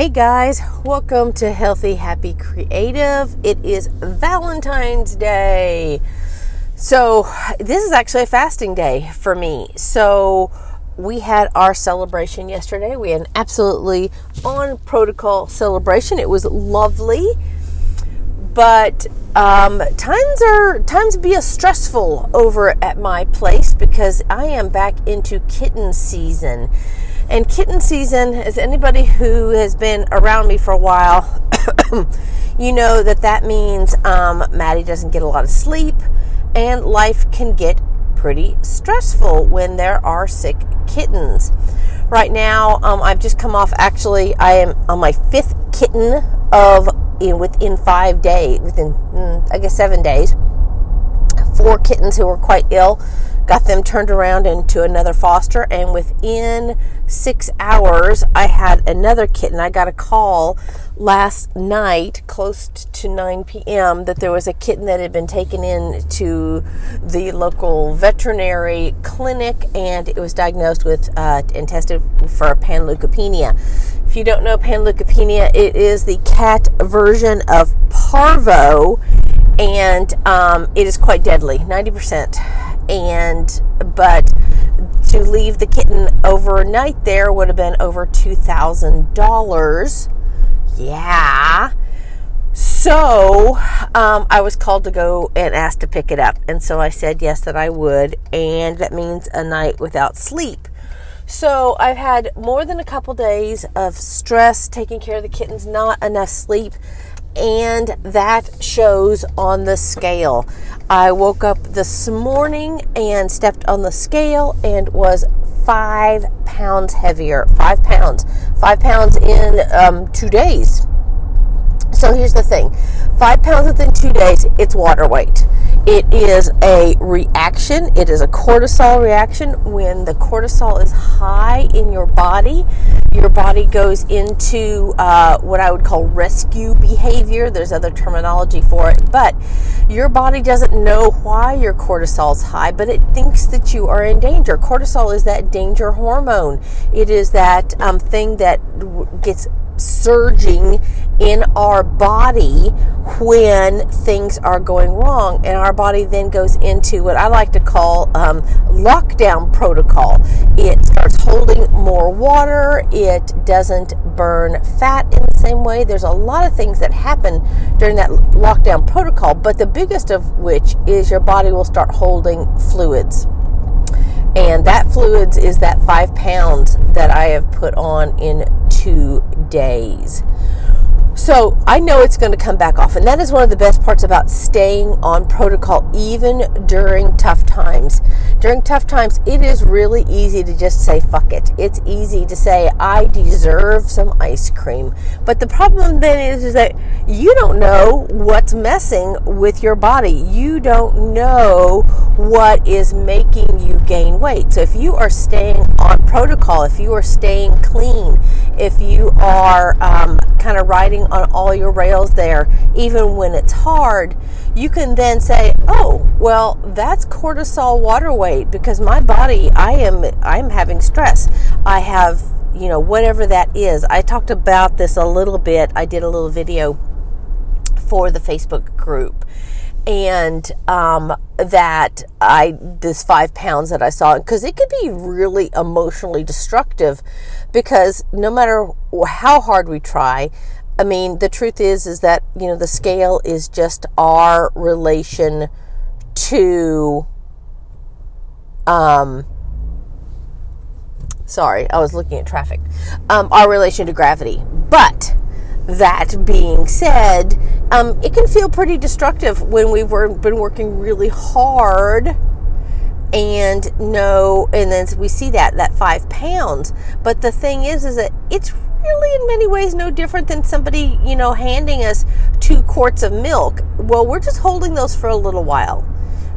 Hey guys, welcome to Healthy Happy Creative. It is Valentine's Day. So, this is actually a fasting day for me. So, we had our celebration yesterday. We had an absolutely on protocol celebration. It was lovely. But um, times are times be a stressful over at my place because I am back into kitten season. And kitten season, as anybody who has been around me for a while, you know that that means um, Maddie doesn't get a lot of sleep, and life can get pretty stressful when there are sick kittens. Right now, um, I've just come off. Actually, I am on my fifth kitten of in within five days, within mm, I guess seven days. Four kittens who were quite ill got them turned around into another foster, and within six hours, I had another kitten. I got a call last night, close to 9 p.m., that there was a kitten that had been taken in to the local veterinary clinic, and it was diagnosed with uh, and tested for panleukopenia. If you don't know panleukopenia, it is the cat version of parvo, and um, it is quite deadly, 90% and but to leave the kitten overnight there would have been over $2,000. Yeah. So um, I was called to go and asked to pick it up. And so I said yes, that I would. And that means a night without sleep. So I've had more than a couple days of stress taking care of the kittens, not enough sleep and that shows on the scale. I woke up this morning and stepped on the scale and was five pounds heavier. Five pounds. Five pounds in um, two days. So here's the thing five pounds within two days, it's water weight. It is a reaction, it is a cortisol reaction. When the cortisol is high in your body, your body goes into uh, what I would call rescue behavior. There's other terminology for it, but your body doesn't know why your cortisol is high, but it thinks that you are in danger. Cortisol is that danger hormone. It is that um, thing that gets surging in our body when things are going wrong. And our body then goes into what I like to call um, lockdown protocol. It starts holding more water, it doesn't burn fat in the same way. There's a lot of things that happen during that lockdown protocol, but the biggest of which is your body will start holding fluids and that fluids is that five pounds that I have put on in two days. So I know it's going to come back off. And that is one of the best parts about staying on protocol, even during tough times. During tough times, it is really easy to just say, fuck it. It's easy to say, I deserve some ice cream. But the problem then is, is that you don't know what's messing with your body. You don't know what is making you gain weight. So if you are staying on protocol, if you are staying clean, if you are um, kind of riding on all your rails there, even when it's hard, you can then say, "Oh, well, that's cortisol water weight because my body, I am, I'm having stress. I have, you know, whatever that is." I talked about this a little bit. I did a little video for the Facebook group and um, that I this five pounds that I saw because it could be really emotionally destructive because no matter how hard we try, I mean the truth is is that you know the scale is just our relation to um sorry I was looking at traffic. Um, our relation to gravity. But that being said, um, it can feel pretty destructive when we've been working really hard and no and then we see that that five pounds. But the thing is is that it's really in many ways no different than somebody you know handing us two quarts of milk. Well we're just holding those for a little while.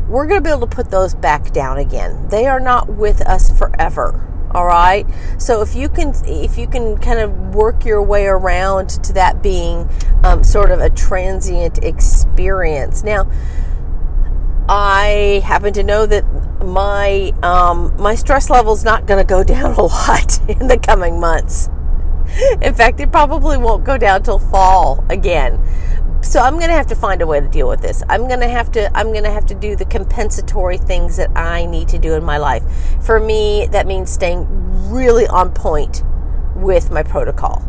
We're going to be able to put those back down again. They are not with us forever all right? So if you can if you can kind of work your way around to that being um, sort of a transient experience. Now i happen to know that my um, my stress level is not going to go down a lot in the coming months In fact, it probably won't go down till fall again. So I'm going to have to find a way to deal with this. I'm going to have to I'm going to have to do the compensatory things that I need to do in my life. For me, that means staying really on point with my protocol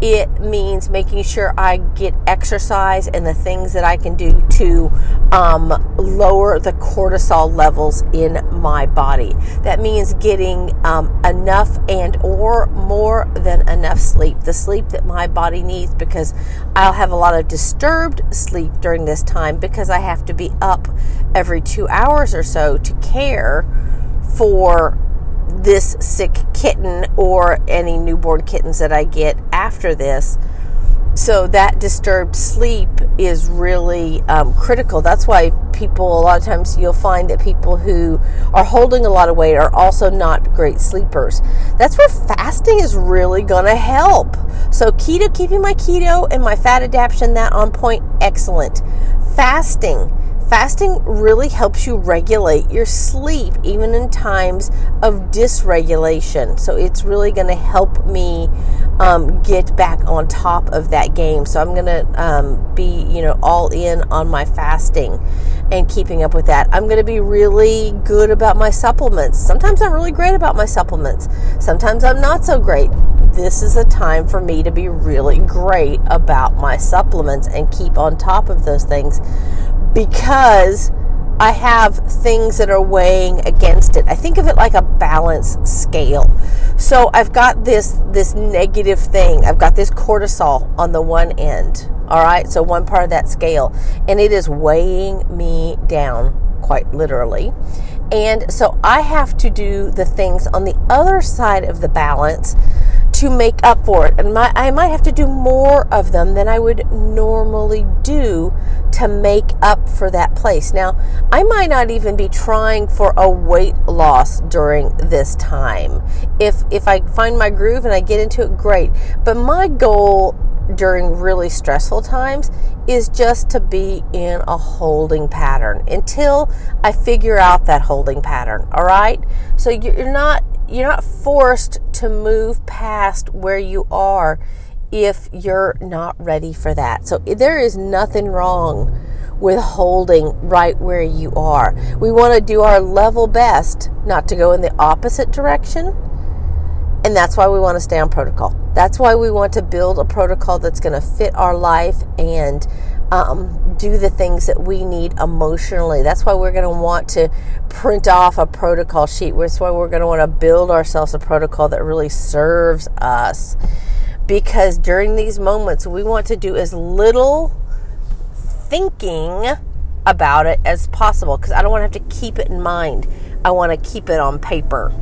it means making sure I get exercise and the things that I can do to um, lower the cortisol levels in my body. That means getting um, enough and or more than enough sleep, the sleep that my body needs because I'll have a lot of disturbed sleep during this time because I have to be up every two hours or so to care for this sick kitten or any newborn kittens that I get after this. So that disturbed sleep is really um, critical. That's why people, a lot of times, you'll find that people who are holding a lot of weight are also not great sleepers. That's where fasting is really going to help. So keto, keeping my keto and my fat adaptation that on point, excellent. Fasting Fasting really helps you regulate your sleep, even in times of dysregulation. So it's really going to help me um, get back on top of that game. So I'm going to um, be, you know, all in on my fasting and keeping up with that. I'm going to be really good about my supplements. Sometimes I'm really great about my supplements. Sometimes I'm not so great. This is a time for me to be really great about my supplements and keep on top of those things because I have things that are weighing against it. I think of it like a balance scale. So I've got this this negative thing. I've got this cortisol on the one end. All right? So one part of that scale and it is weighing me down quite literally. And so I have to do the things on the other side of the balance to make up for it. And my, I might have to do more of them than I would normally do to make up for that place. Now, I might not even be trying for a weight loss during this time. If if I find my groove and I get into it, great. But my goal during really stressful times is just to be in a holding pattern until I figure out that holding pattern. All right? So you're not you're not forced to move past where you are if you're not ready for that. So there is nothing wrong with holding right where you are. We want to do our level best not to go in the opposite direction. And that's why we want to stay on protocol. That's why we want to build a protocol that's going to fit our life and um, do the things that we need emotionally. That's why we're going to want to print off a protocol sheet. That's why we're going to want to build ourselves a protocol that really serves us. Because during these moments, we want to do as little thinking about it as possible because I don't want to have to keep it in mind. I want to keep it on paper.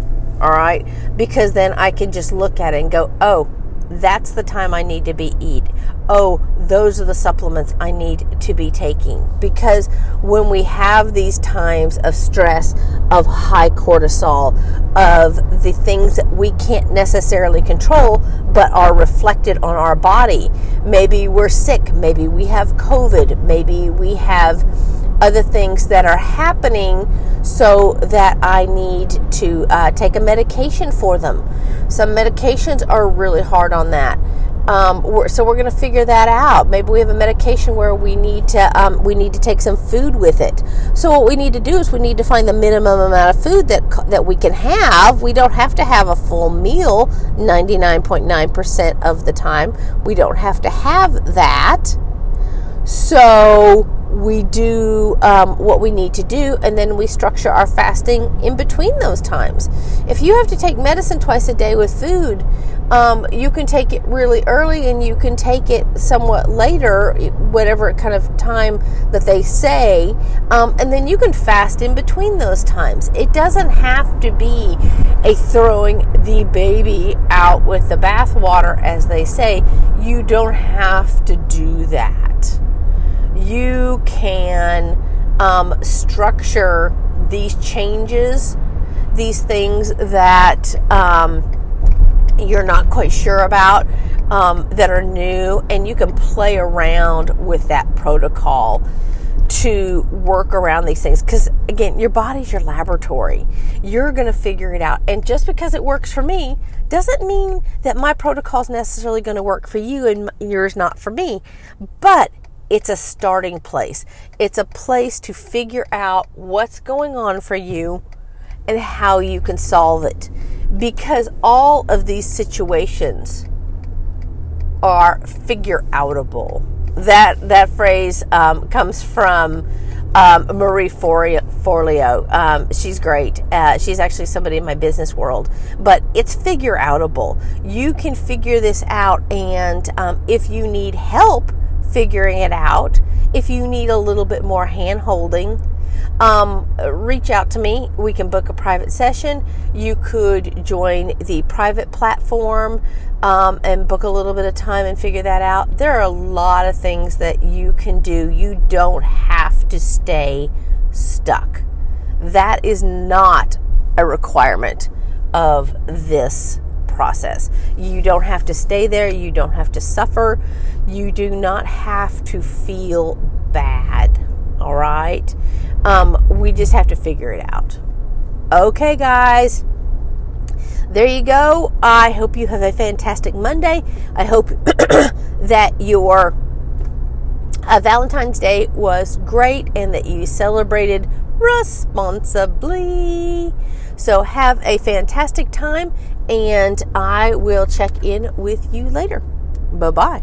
All right? Because then I can just look at it and go, oh, that's the time I need to be eat. Oh, those are the supplements I need to be taking. Because when we have these times of stress, of high cortisol, of the things that we can't necessarily control but are reflected on our body, maybe we're sick, maybe we have COVID, maybe we have other things that are happening so that I need to uh, take a medication for them. Some medications are really hard on that. Um, we're, so we're going to figure that out. Maybe we have a medication where we need to um, we need to take some food with it. So what we need to do is we need to find the minimum amount of food that that we can have. We don't have to have a full meal 99.9% of the time. We don't have to have that. So we do um, what we need to do, and then we structure our fasting in between those times. If you have to take medicine twice a day with food, um, you can take it really early and you can take it somewhat later, whatever kind of time that they say, um, and then you can fast in between those times. It doesn't have to be a throwing the baby out with the bathwater, as they say. You don't have to do that you can um, structure these changes, these things that um, you're not quite sure about, um, that are new, and you can play around with that protocol to work around these things. Because again your body's your laboratory. You're going to figure it out. And just because it works for me Doesn't mean that my protocol is necessarily going to work for you and yours not for me, but it's a starting place. It's a place to figure out what's going on for you and how you can solve it. Because all of these situations are figure outable. That that phrase um, comes from um, Marie Forleo. Um, she's great. Uh, she's actually somebody in my business world, but it's figure outable. You can figure this out, and um, if you need help figuring it out, if you need a little bit more hand holding, um, reach out to me. We can book a private session. You could join the private platform um, and book a little bit of time and figure that out. There are a lot of things that you can do. You don't have to stay stuck. That is not a requirement of this process. You don't have to stay there. You don't have to suffer. You do not have to feel bad. All right. Um, we just have to figure it out. Okay, guys. There you go. I hope you have a fantastic Monday. I hope that your uh, Valentine's Day was great and that you celebrated responsibly. So, have a fantastic time, and I will check in with you later. Bye bye.